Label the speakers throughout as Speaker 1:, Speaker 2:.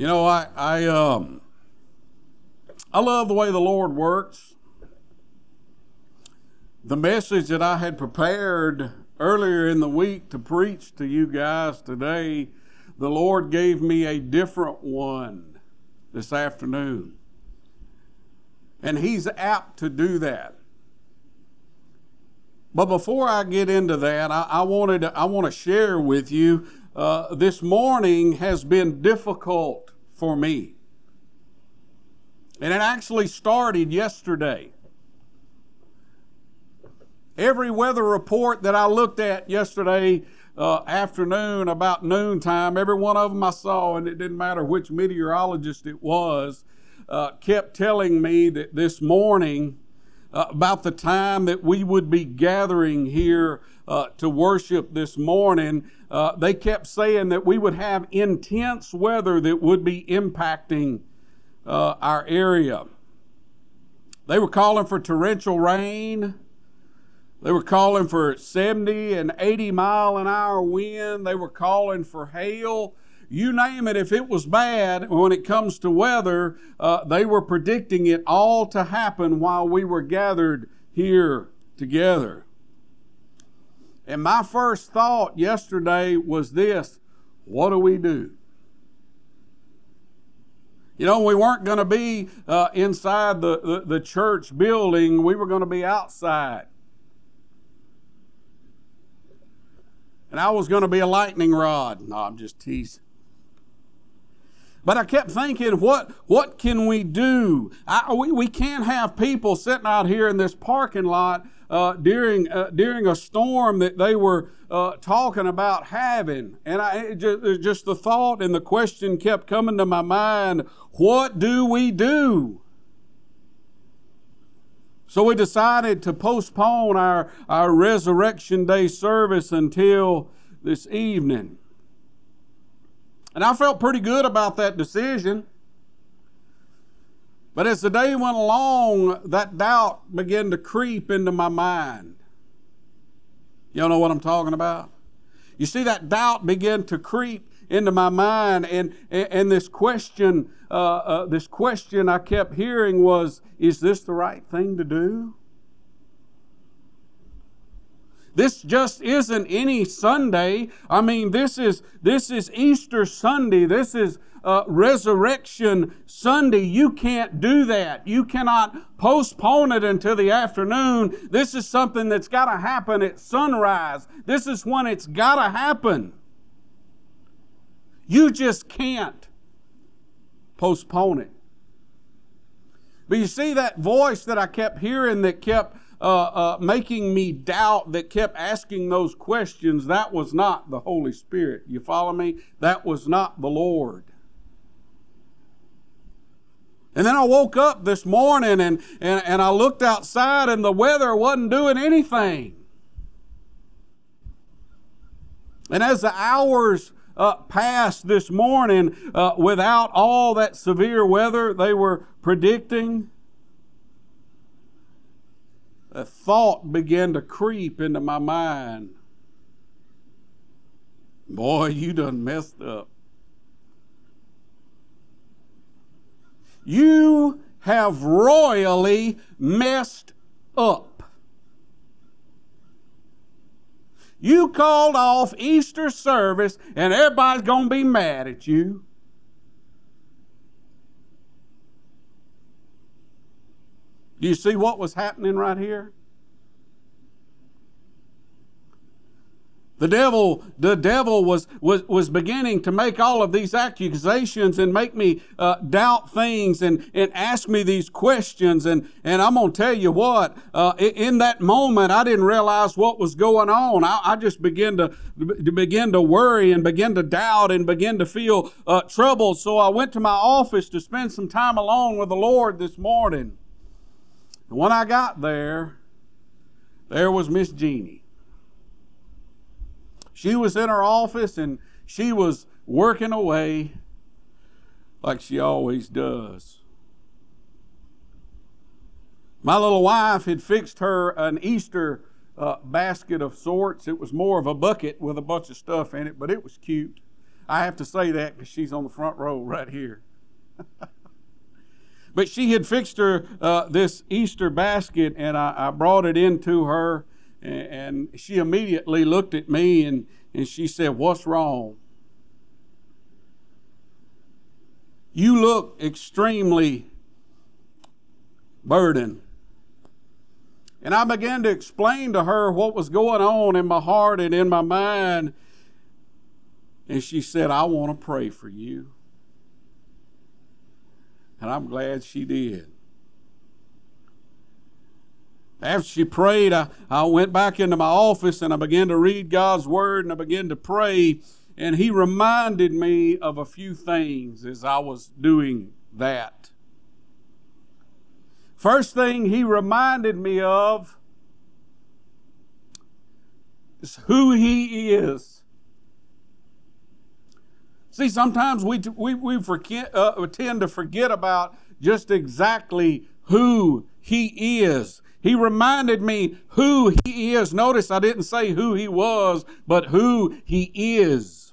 Speaker 1: You know, I I um I love the way the Lord works. The message that I had prepared earlier in the week to preach to you guys today, the Lord gave me a different one this afternoon. And He's apt to do that. But before I get into that, I, I wanted to, I want to share with you uh, this morning has been difficult for me. And it actually started yesterday. Every weather report that I looked at yesterday uh, afternoon, about noontime, every one of them I saw, and it didn't matter which meteorologist it was, uh, kept telling me that this morning, uh, about the time that we would be gathering here uh, to worship this morning, uh, they kept saying that we would have intense weather that would be impacting uh, our area. They were calling for torrential rain. They were calling for 70 and 80 mile an hour wind. They were calling for hail. You name it, if it was bad when it comes to weather, uh, they were predicting it all to happen while we were gathered here together. And my first thought yesterday was this what do we do? You know, we weren't going to be uh, inside the, the, the church building, we were going to be outside. and I was going to be a lightning rod. No, I'm just teasing. But I kept thinking, what, what can we do? I, we, we can't have people sitting out here in this parking lot uh, during, uh, during a storm that they were uh, talking about having. And I, just, just the thought and the question kept coming to my mind what do we do? So we decided to postpone our, our Resurrection Day service until this evening. And I felt pretty good about that decision. But as the day went along, that doubt began to creep into my mind. Y'all know what I'm talking about? You see, that doubt began to creep into my mind, and, and, this question uh, uh, this question I kept hearing was, is this the right thing to do? This just isn't any Sunday. I mean, this is this is Easter Sunday. This is uh, Resurrection Sunday. You can't do that. You cannot postpone it until the afternoon. This is something that's got to happen at sunrise. This is when it's got to happen. You just can't postpone it. But you see that voice that I kept hearing that kept uh, uh, making me doubt, that kept asking those questions, that was not the Holy Spirit. You follow me? That was not the Lord. And then I woke up this morning and, and, and I looked outside and the weather wasn't doing anything. And as the hours uh, passed this morning uh, without all that severe weather they were predicting, a thought began to creep into my mind. Boy, you done messed up. You have royally messed up. You called off Easter service and everybody's going to be mad at you. Do you see what was happening right here? The devil, the devil was, was, was beginning to make all of these accusations and make me uh, doubt things and, and ask me these questions. And, and I'm going to tell you what, uh, in that moment, I didn't realize what was going on. I, I just began to, to begin to worry and begin to doubt and begin to feel uh, troubled. So I went to my office to spend some time alone with the Lord this morning. And when I got there, there was Miss Jeannie. She was in her office and she was working away like she always does. My little wife had fixed her an Easter uh, basket of sorts. It was more of a bucket with a bunch of stuff in it, but it was cute. I have to say that because she's on the front row right here. but she had fixed her uh, this Easter basket, and I, I, brought it into her, and, she immediately looked at me and, and she said, What's wrong? You look extremely burdened. And I began to explain to her what was going on in my heart and in my mind. And she said, I want to pray for you. And I'm glad she did. After she prayed, I, I went back into my office and I began to read God's Word and I began to pray. And He reminded me of a few things as I was doing that. First thing he reminded me of is who he is. See, sometimes we, we, we forget, uh, tend to forget about just exactly who he is. He reminded me who he is. Notice I didn't say who he was, but who he is.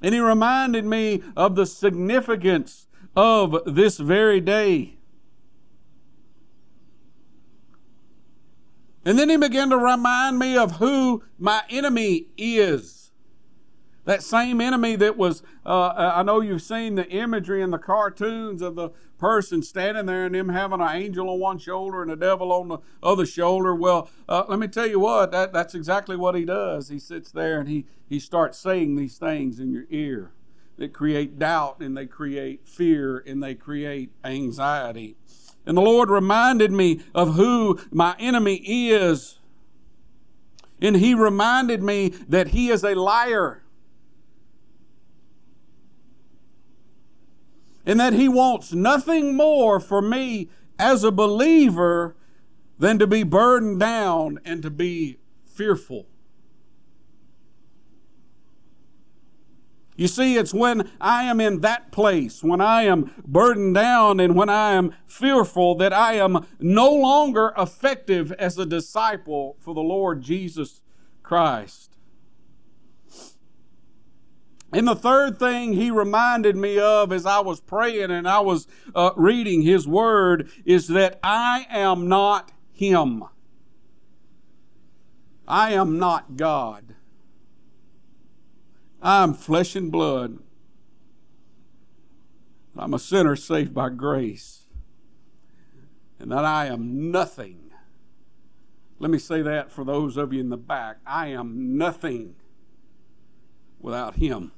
Speaker 1: And he reminded me of the significance of this very day. And then he began to remind me of who my enemy is. That same enemy that was, uh, I know you've seen the imagery in the cartoons of the person standing there and them having an angel on one shoulder and a devil on the other shoulder. Well, uh, let me tell you what, that, that's exactly what he does. He sits there and he, he starts saying these things in your ear that create doubt and they create fear and they create anxiety. And the Lord reminded me of who my enemy is. And He reminded me that He is a liar. And that He wants nothing more for me as a believer than to be burdened down and to be fearful. You see, it's when I am in that place, when I am burdened down and when I am fearful, that I am no longer effective as a disciple for the Lord Jesus Christ. And the third thing he reminded me of as I was praying and I was uh, reading his word is that I am not him. I am not God. I'm flesh and blood. I'm a sinner saved by grace. And that I am nothing. Let me say that for those of you in the back. I am nothing without Him.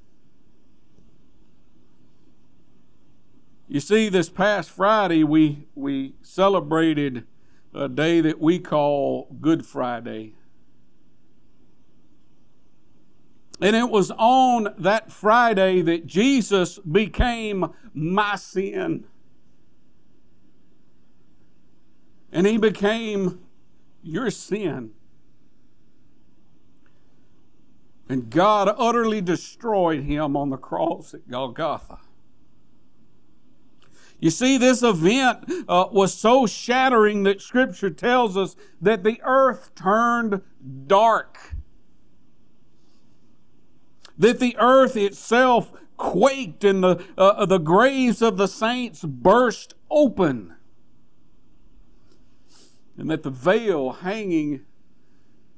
Speaker 1: You see, this past Friday, we, we celebrated a day that we call Good Friday. And it was on that Friday that Jesus became my sin. And he became your sin. And God utterly destroyed him on the cross at Golgotha. You see, this event uh, was so shattering that Scripture tells us that the earth turned dark. That the earth itself quaked and the, uh, the graves of the saints burst open, and that the veil hanging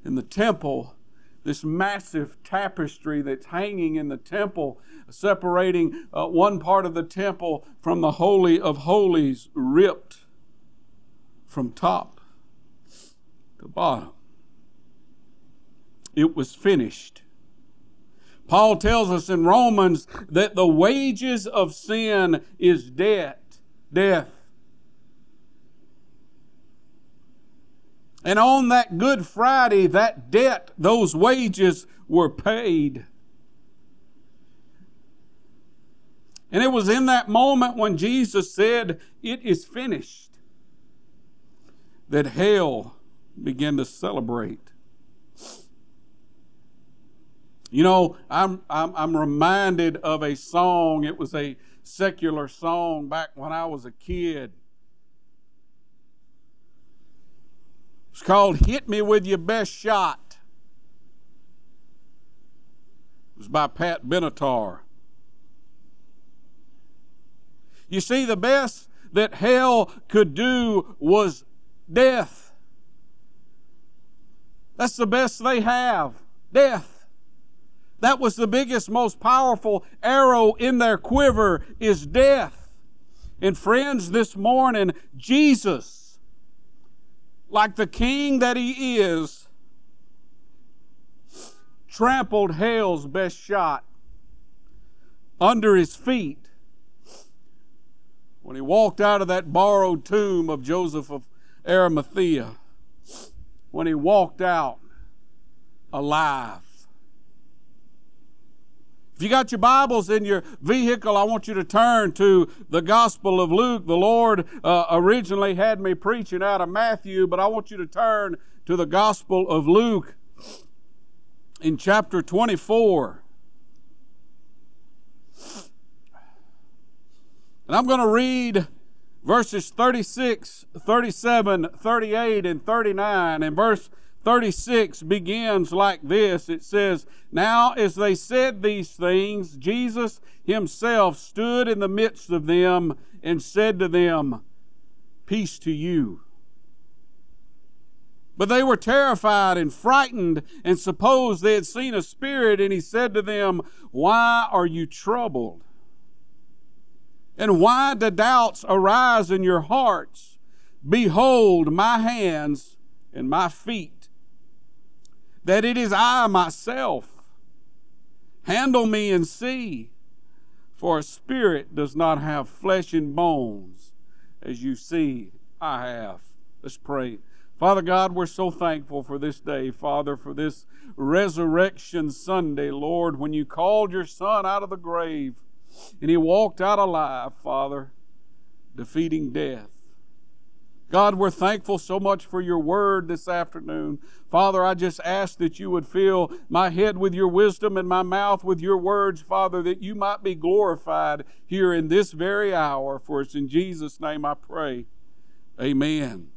Speaker 1: in the temple, this massive tapestry that's hanging in the temple, separating uh, one part of the temple from the Holy of Holies, ripped from top to bottom. It was finished. Paul tells us in Romans that the wages of sin is debt, death. And on that Good Friday, that debt, those wages were paid. And it was in that moment when Jesus said, It is finished, that hell began to celebrate. You know, I'm, I'm, I'm reminded of a song. It was a secular song back when I was a kid. It's called Hit Me With Your Best Shot. It was by Pat Benatar. You see, the best that hell could do was death. That's the best they have death. That was the biggest, most powerful arrow in their quiver is death. And friends, this morning, Jesus, like the king that he is, trampled hell's best shot under his feet when he walked out of that borrowed tomb of Joseph of Arimathea, when he walked out alive. You got your Bibles in your vehicle, I want you to turn to the Gospel of Luke. The Lord uh, originally had me preaching out of Matthew, but I want you to turn to the Gospel of Luke in chapter 24. And I'm going to read verses 36, 37, 38, and 39. And verse 36 begins like this it says, Now as they said these things, Jesus himself stood in the midst of them and said to them, Peace to you. But they were terrified and frightened and supposed they had seen a spirit, and he said to them, Why are you troubled? And why do doubts arise in your hearts? Behold my hands and my feet, that it is I myself. Handle me and see, for a spirit does not have flesh and bones, as you see I have. Let's pray. Father God, we're so thankful for this day, Father, for this resurrection Sunday, Lord, when you called your Son out of the grave and he walked out alive, Father, defeating death. God, we're thankful so much for your word this afternoon. Father, I just ask that you would fill my head with your wisdom and my mouth with your words, Father, that you might be glorified here in this very hour. For it's in Jesus' name I pray. Amen.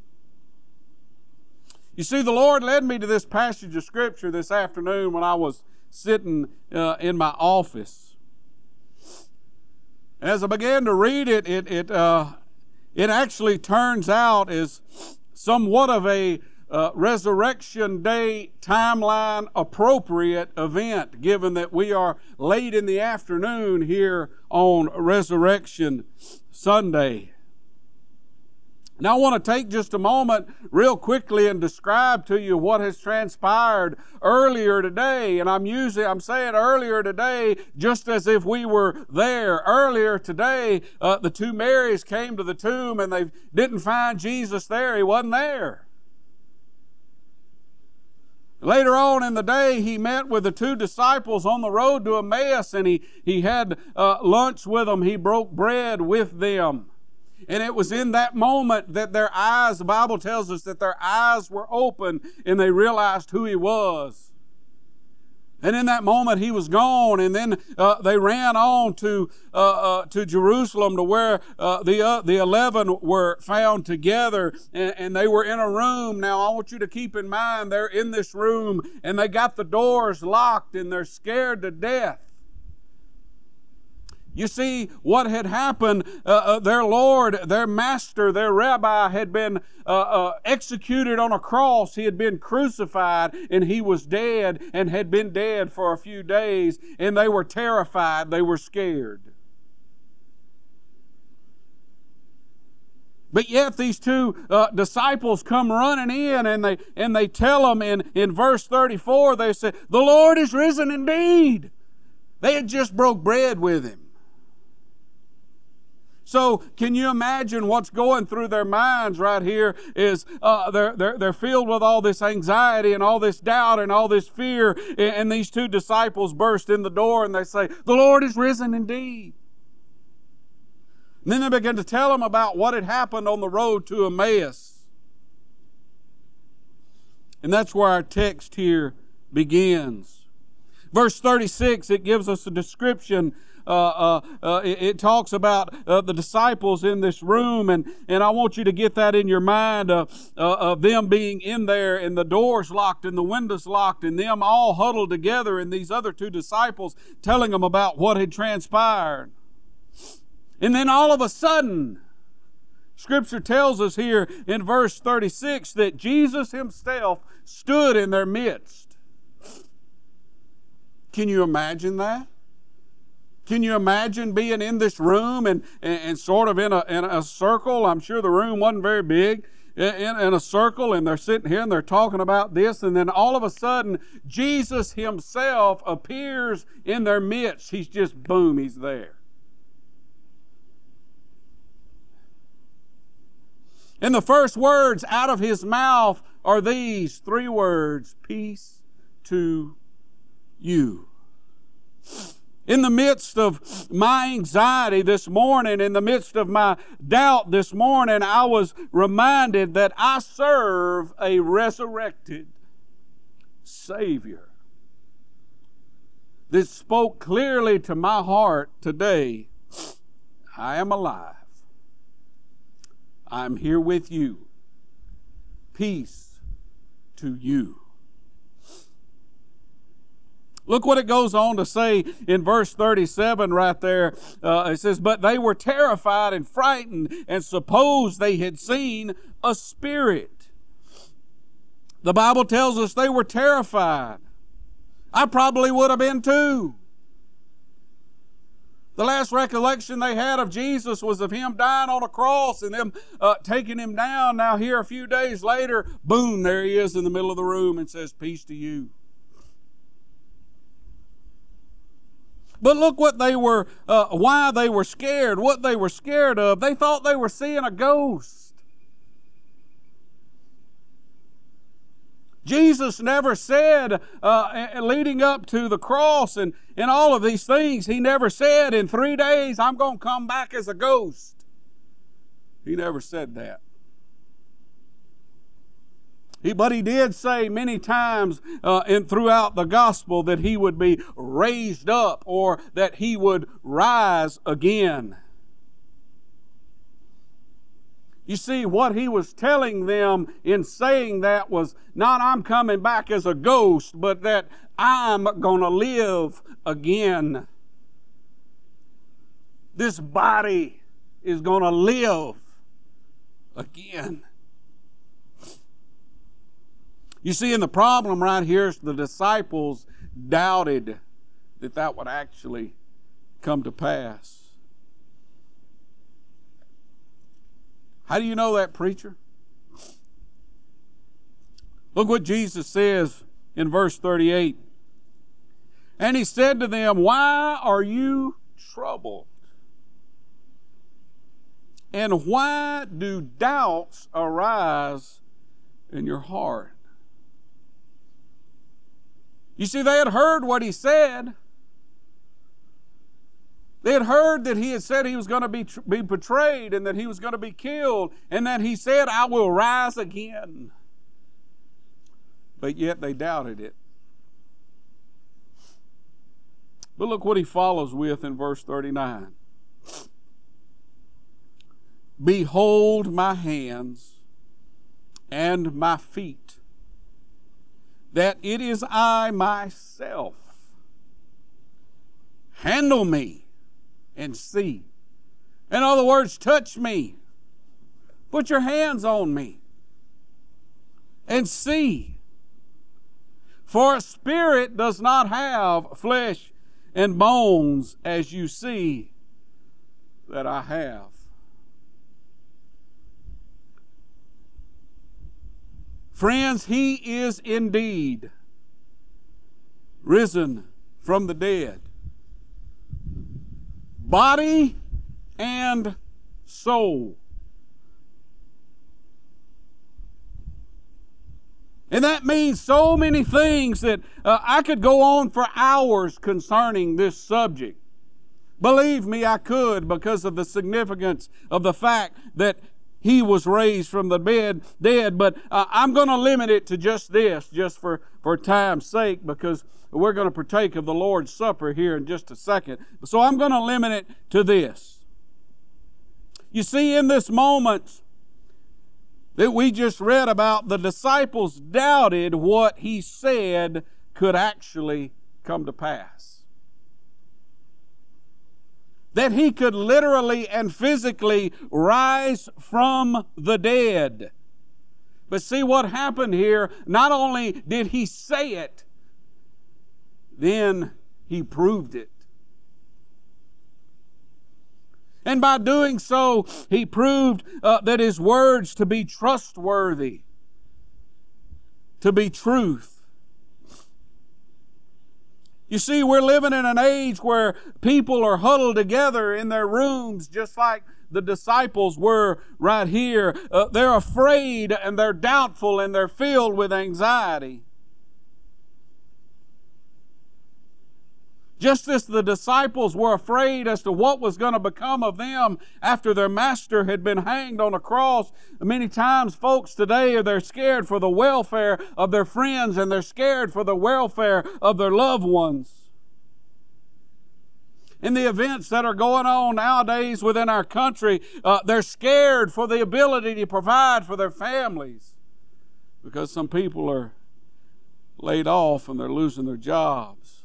Speaker 1: You see, the Lord led me to this passage of Scripture this afternoon when I was sitting uh, in my office. As I began to read it, it, it, uh, it actually turns out is somewhat of a uh, Resurrection Day timeline appropriate event, given that we are late in the afternoon here on Resurrection Sunday. Now, I want to take just a moment, real quickly, and describe to you what has transpired earlier today. And I'm using, I'm saying earlier today, just as if we were there. Earlier today, uh, the two Marys came to the tomb and they didn't find Jesus there. He wasn't there. Later on in the day, he met with the two disciples on the road to Emmaus and he, he had uh, lunch with them. He broke bread with them. And it was in that moment that their eyes, the Bible tells us that their eyes were open and they realized who he was. And in that moment, he was gone. And then uh, they ran on to, uh, uh, to Jerusalem to where uh, the, uh, the 11 were found together and, and they were in a room. Now, I want you to keep in mind they're in this room and they got the doors locked and they're scared to death. You see, what had happened, uh, uh, their Lord, their Master, their Rabbi had been uh, uh, executed on a cross. He had been crucified and he was dead and had been dead for a few days, and they were terrified. They were scared. But yet these two uh, disciples come running in and they and they tell them in, in verse 34, they say, The Lord is risen indeed. They had just broke bread with him. So, can you imagine what's going through their minds right here? Is uh, they're, they're, they're filled with all this anxiety and all this doubt and all this fear. And these two disciples burst in the door and they say, The Lord is risen indeed. And then they begin to tell them about what had happened on the road to Emmaus. And that's where our text here begins. Verse 36, it gives us a description uh, uh, uh, it, it, talks about uh, the disciples in this room, and, and I want you to get that in your mind uh, of them being in there, and the doors locked, and the windows locked, and them all huddled together, and these other two disciples telling them about what had transpired. And then all of a sudden, Scripture tells us here in verse 36 that Jesus Himself stood in their midst. Can you imagine that? Can you imagine being in this room and, and, and sort of in a, in a circle? I'm sure the room wasn't very big. In, in, a circle, and they're sitting here and they're talking about this, and then all of a sudden, Jesus Himself appears in their midst. He's just, boom, He's there. And the first words out of His mouth are these three words Peace to you. In the midst of my anxiety this morning, in the midst of my doubt this morning, I was reminded that I serve a resurrected Savior that spoke clearly to my heart today I am alive. I'm here with you. Peace to you. Look what it goes on to say in verse 37 right there. Uh, it says, But they were terrified and frightened and supposed they had seen a spirit. The Bible tells us they were terrified. I probably would have been too. The last recollection they had of Jesus was of him dying on a cross and them uh, taking him down. Now, here a few days later, boom, there he is in the middle of the room and says, Peace to you. But look what they were, uh, why they were scared, what they were scared of. They thought they were seeing a ghost. Jesus never said, uh, leading up to the cross and, and all of these things, He never said, in three days I'm going to come back as a ghost. He never said that. He, but he did say many times uh, in, throughout the gospel that he would be raised up or that he would rise again. You see, what he was telling them in saying that was not I'm coming back as a ghost, but that I'm going to live again. This body is going to live again. You see, and the problem right here is the disciples doubted that that would actually come to pass. How do you know that, preacher? Look what Jesus says in verse 38. And he said to them, Why are you troubled? And why do doubts arise in your heart? You see, they had heard what he said. They had heard that he had said he was going to be, be betrayed and that he was going to be killed, and that he said, I will rise again. But yet they doubted it. But look what he follows with in verse 39 Behold my hands and my feet that it is I myself. Handle me and see. In other words, touch me. Put your hands on me and see. For a spirit does not have flesh and bones as you see that I have. Friends, he is indeed risen from the dead, body and soul. And that means so many things that uh, I could go on for hours concerning this subject. Believe me, I could because of the significance of the fact that he was raised from the dead. Dead, but uh, I'm going to limit it to just this, just for for time's sake, because we're going to partake of the Lord's Supper here in just a second. So I'm going to limit it to this. You see, in this moment that we just read about, the disciples doubted what he said could actually come to pass. That he could literally and physically rise from the dead. But see what happened here? Not only did he say it, then he proved it. And by doing so, he proved uh, that his words to be trustworthy, to be truth. You see, we're living in an age where people are huddled together in their rooms just like the disciples were right here. Uh, they're afraid and they're doubtful and they're filled with anxiety. Just as the disciples were afraid as to what was going to become of them after their master had been hanged on a cross, many times folks today are they're scared for the welfare of their friends and they're scared for the welfare of their loved ones. In the events that are going on nowadays within our country, uh, they're scared for the ability to provide for their families because some people are laid off and they're losing their jobs.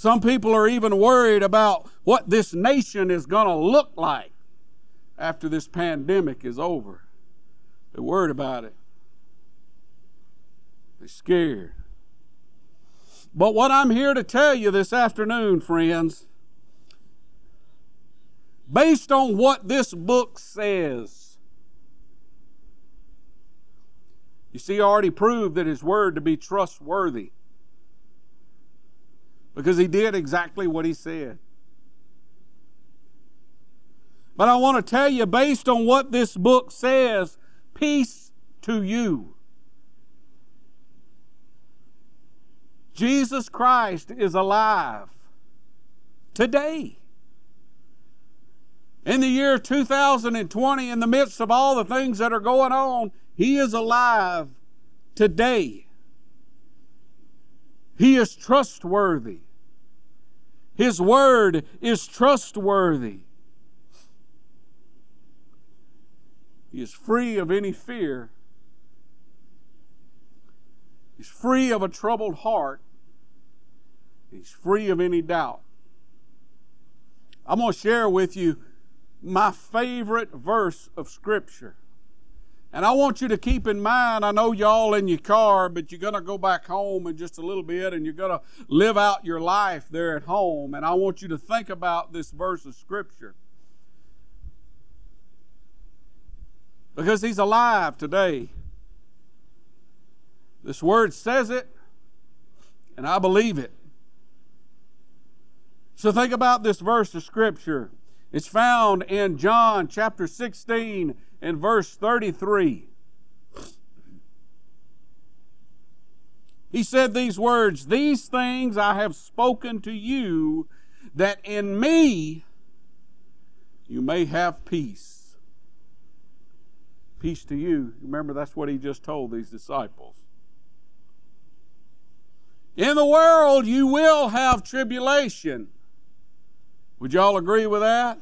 Speaker 1: Some people are even worried about what this nation is going to look like after this pandemic is over. They're worried about it. They're scared. But what I'm here to tell you this afternoon, friends, based on what this book says, you see, I already proved that His Word to be trustworthy because he did exactly what he said. But I want to tell you, based on what this book says, peace to you. Jesus Christ is alive today. In the year 2020, in the midst of all the things that are going on, He is alive today. He is trustworthy. His word is trustworthy. He is free of any fear. He's free of a troubled heart. He's free of any doubt. I'm going to share with you my favorite verse of Scripture. And I want you to keep in mind, I know y'all in your car, but you're going to go back home in just a little bit and you're going to live out your life there at home. And I want you to think about this verse of Scripture. Because He's alive today. This Word says it, and I believe it. So think about this verse of Scripture. It's found in John chapter 16 in verse 33. He said these words These things I have spoken to you, that in me you may have peace. Peace to you. Remember, that's what he just told these disciples. In the world you will have tribulation. Would y'all agree with that?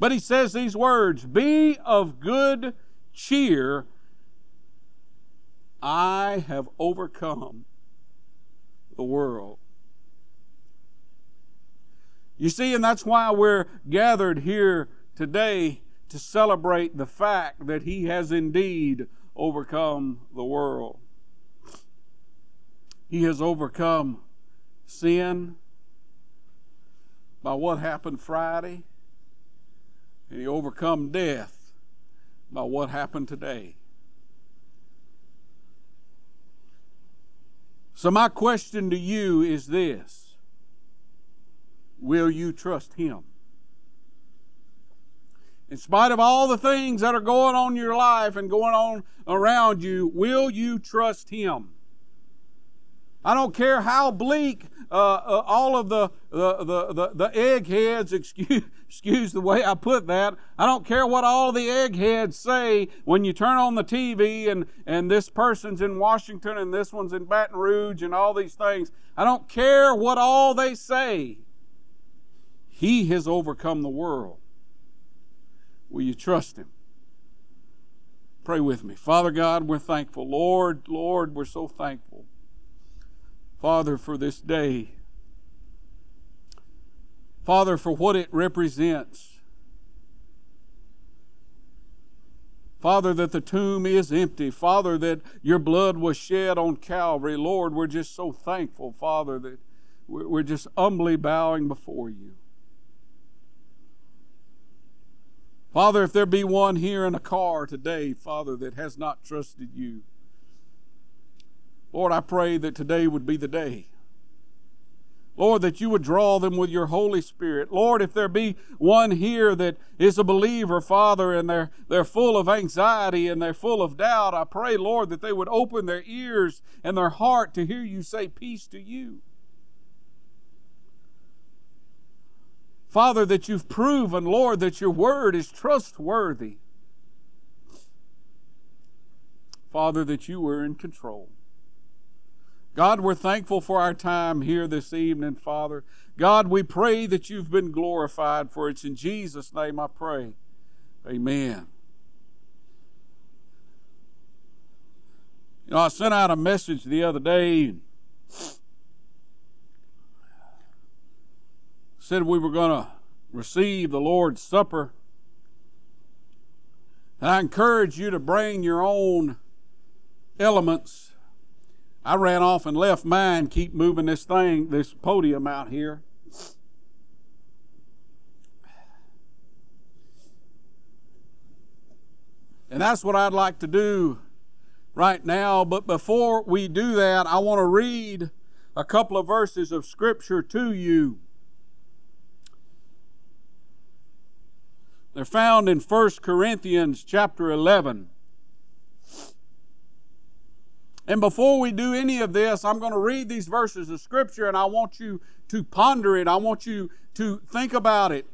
Speaker 1: But he says these words Be of good cheer. I have overcome the world. You see, and that's why we're gathered here today to celebrate the fact that he has indeed overcome the world. He has overcome sin by what happened Friday and he overcome death by what happened today. So, my question to you is this Will you trust him? In spite of all the things that are going on in your life and going on around you, will you trust him? I don't care how bleak uh, uh, all of the, the, the, the, the eggheads, excuse, excuse the way I put that, I don't care what all the eggheads say when you turn on the TV and, and this person's in Washington and this one's in Baton Rouge and all these things. I don't care what all they say. He has overcome the world. Will you trust Him? Pray with me. Father God, we're thankful. Lord, Lord, we're so thankful. Father, for this day. Father, for what it represents. Father, that the tomb is empty. Father, that your blood was shed on Calvary. Lord, we're just so thankful, Father, that we're just humbly bowing before you. Father, if there be one here in a car today, Father, that has not trusted you, Lord, I pray that today would be the day. Lord, that you would draw them with your Holy Spirit. Lord, if there be one here that is a believer, Father, and they're, they're full of anxiety and they're full of doubt, I pray, Lord, that they would open their ears and their heart to hear you say, Peace to you. Father, that you've proven, Lord, that your word is trustworthy. Father, that you were in control. God, we're thankful for our time here this evening, Father. God, we pray that you've been glorified, for it's in Jesus' name I pray. Amen. You know, I sent out a message the other day said we were going to receive the Lord's Supper. And I encourage you to bring your own elements. I ran off and left mine, keep moving this thing, this podium out here. And that's what I'd like to do right now. But before we do that, I want to read a couple of verses of Scripture to you. They're found in 1 Corinthians chapter 11. And before we do any of this, I'm going to read these verses of Scripture and I want you to ponder it. I want you to think about it.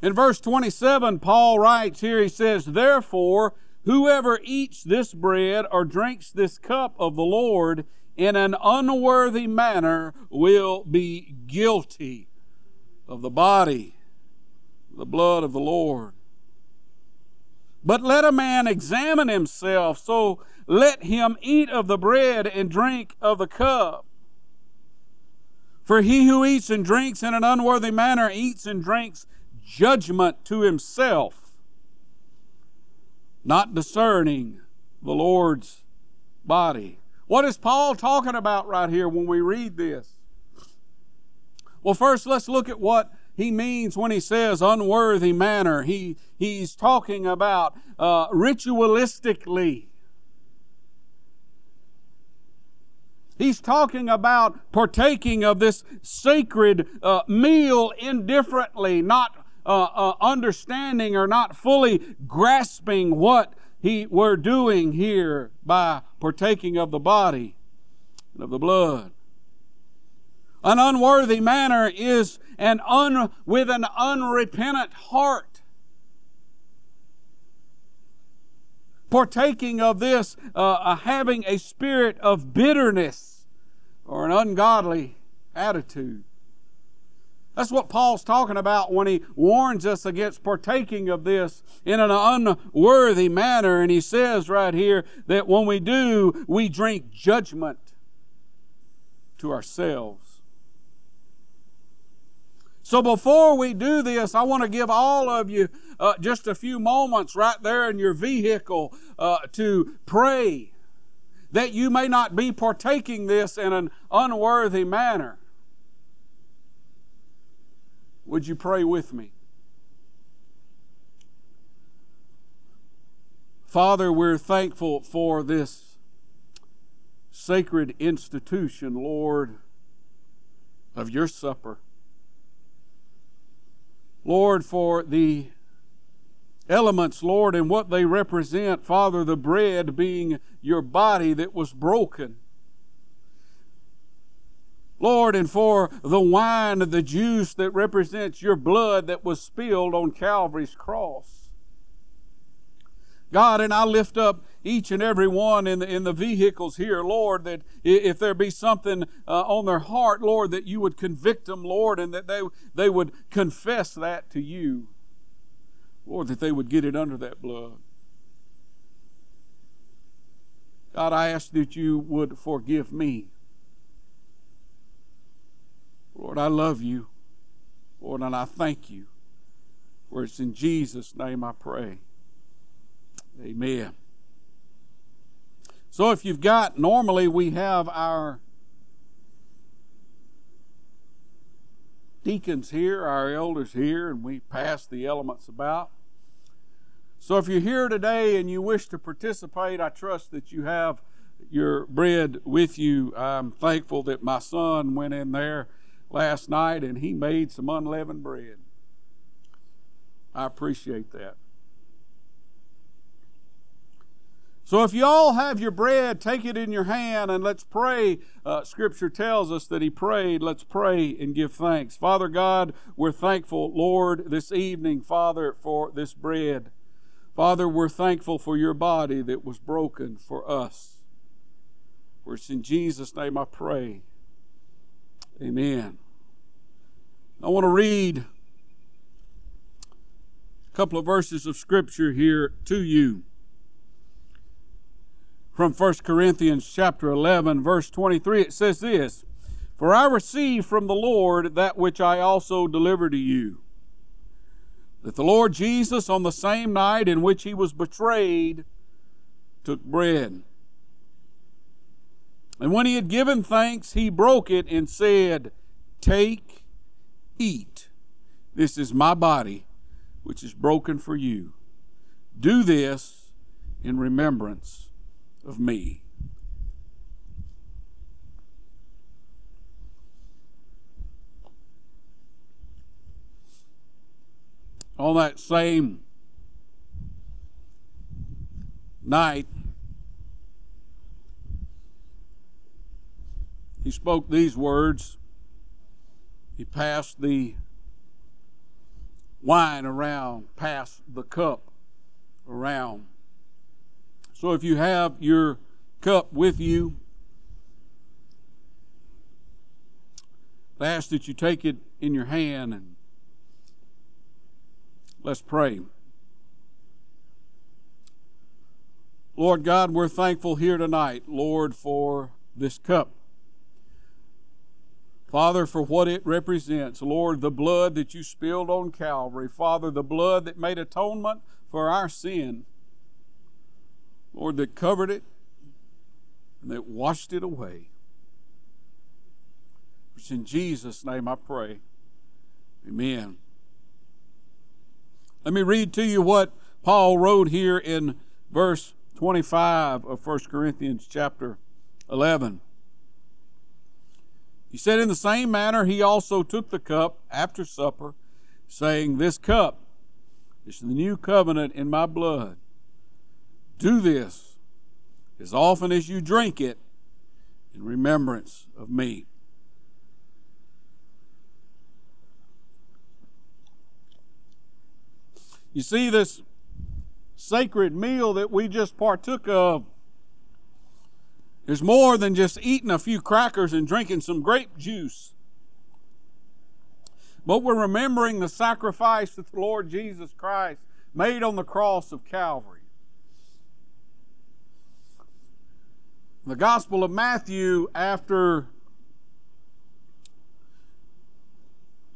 Speaker 1: In verse 27, Paul writes here, he says, Therefore, whoever eats this bread or drinks this cup of the Lord in an unworthy manner will be guilty of the body, the blood of the Lord. But let a man examine himself, so let him eat of the bread and drink of the cup. For he who eats and drinks in an unworthy manner eats and drinks judgment to himself, not discerning the Lord's body. What is Paul talking about right here when we read this? Well, first, let's look at what he means when he says unworthy manner. He, he's talking about uh, ritualistically. He's talking about partaking of this sacred uh, meal indifferently, not uh, uh, understanding or not fully grasping what he we're doing here by partaking of the body and of the blood. An unworthy manner is an un, with an unrepentant heart. Partaking of this, uh, uh, having a spirit of bitterness or an ungodly attitude. That's what Paul's talking about when he warns us against partaking of this in an unworthy manner. And he says right here that when we do, we drink judgment to ourselves. So before we do this, I want to give all of you uh, just a few moments right there in your vehicle uh, to pray that you may not be partaking this in an unworthy manner. Would you pray with me? Father, we're thankful for this sacred institution, Lord, of your supper. Lord, for the elements, Lord, and what they represent. Father, the bread being your body that was broken. Lord, and for the wine, the juice that represents your blood that was spilled on Calvary's cross. God, and I lift up each and every one in the, in the vehicles here, Lord, that if there be something uh, on their heart, Lord, that you would convict them, Lord, and that they, they would confess that to you. Lord, that they would get it under that blood. God, I ask that you would forgive me. Lord, I love you. Lord, and I thank you. For it's in Jesus' name I pray. Amen. So if you've got, normally we have our deacons here, our elders here, and we pass the elements about. So if you're here today and you wish to participate, I trust that you have your bread with you. I'm thankful that my son went in there last night and he made some unleavened bread. I appreciate that. So if you all have your bread, take it in your hand and let's pray. Uh, scripture tells us that he prayed. Let's pray and give thanks. Father God, we're thankful, Lord, this evening, Father, for this bread. Father, we're thankful for your body that was broken for us. For it's in Jesus' name I pray. Amen. I want to read a couple of verses of scripture here to you from 1 Corinthians chapter 11 verse 23 it says this for I received from the Lord that which I also delivered to you that the Lord Jesus on the same night in which he was betrayed took bread. And when he had given thanks he broke it and said take eat. This is my body which is broken for you. Do this in remembrance of me. On that same night, he spoke these words. He passed the wine around, passed the cup around. So if you have your cup with you, I ask that you take it in your hand and let's pray. Lord God, we're thankful here tonight, Lord, for this cup. Father, for what it represents. Lord, the blood that you spilled on Calvary. Father, the blood that made atonement for our sin. Lord, that covered it and that washed it away. It's in Jesus' name I pray. Amen. Let me read to you what Paul wrote here in verse 25 of 1 Corinthians chapter 11. He said, In the same manner, he also took the cup after supper, saying, This cup is the new covenant in my blood. Do this as often as you drink it in remembrance of me. You see, this sacred meal that we just partook of is more than just eating a few crackers and drinking some grape juice. But we're remembering the sacrifice that the Lord Jesus Christ made on the cross of Calvary. The Gospel of Matthew, after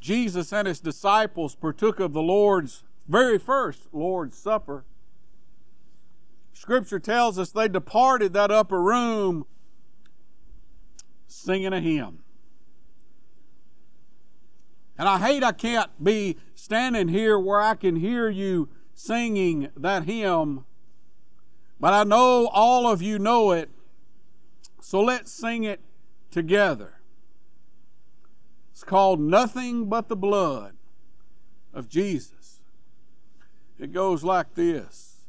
Speaker 1: Jesus and his disciples partook of the Lord's very first Lord's Supper, Scripture tells us they departed that upper room singing a hymn. And I hate I can't be standing here where I can hear you singing that hymn, but I know all of you know it so let's sing it together. It's called Nothing But the Blood of Jesus. It goes like this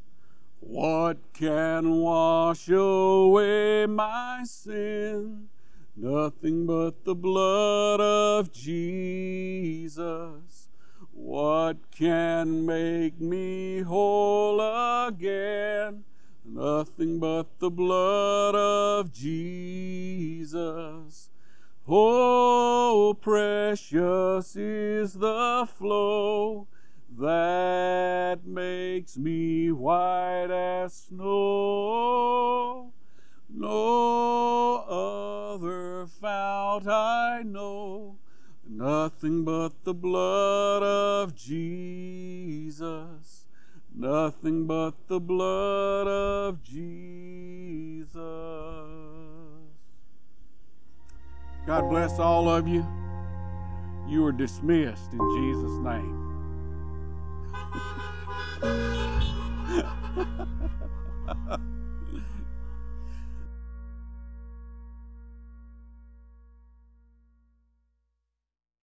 Speaker 1: What can wash away my sin? Nothing but the blood of Jesus. What can make me whole again? Nothing but the blood of Jesus. Oh, precious is the flow that makes me white as snow. No other fount I know, nothing but the blood of Jesus, Nothing but the blood of Jesus. God bless all of you. You are dismissed in Jesus' name.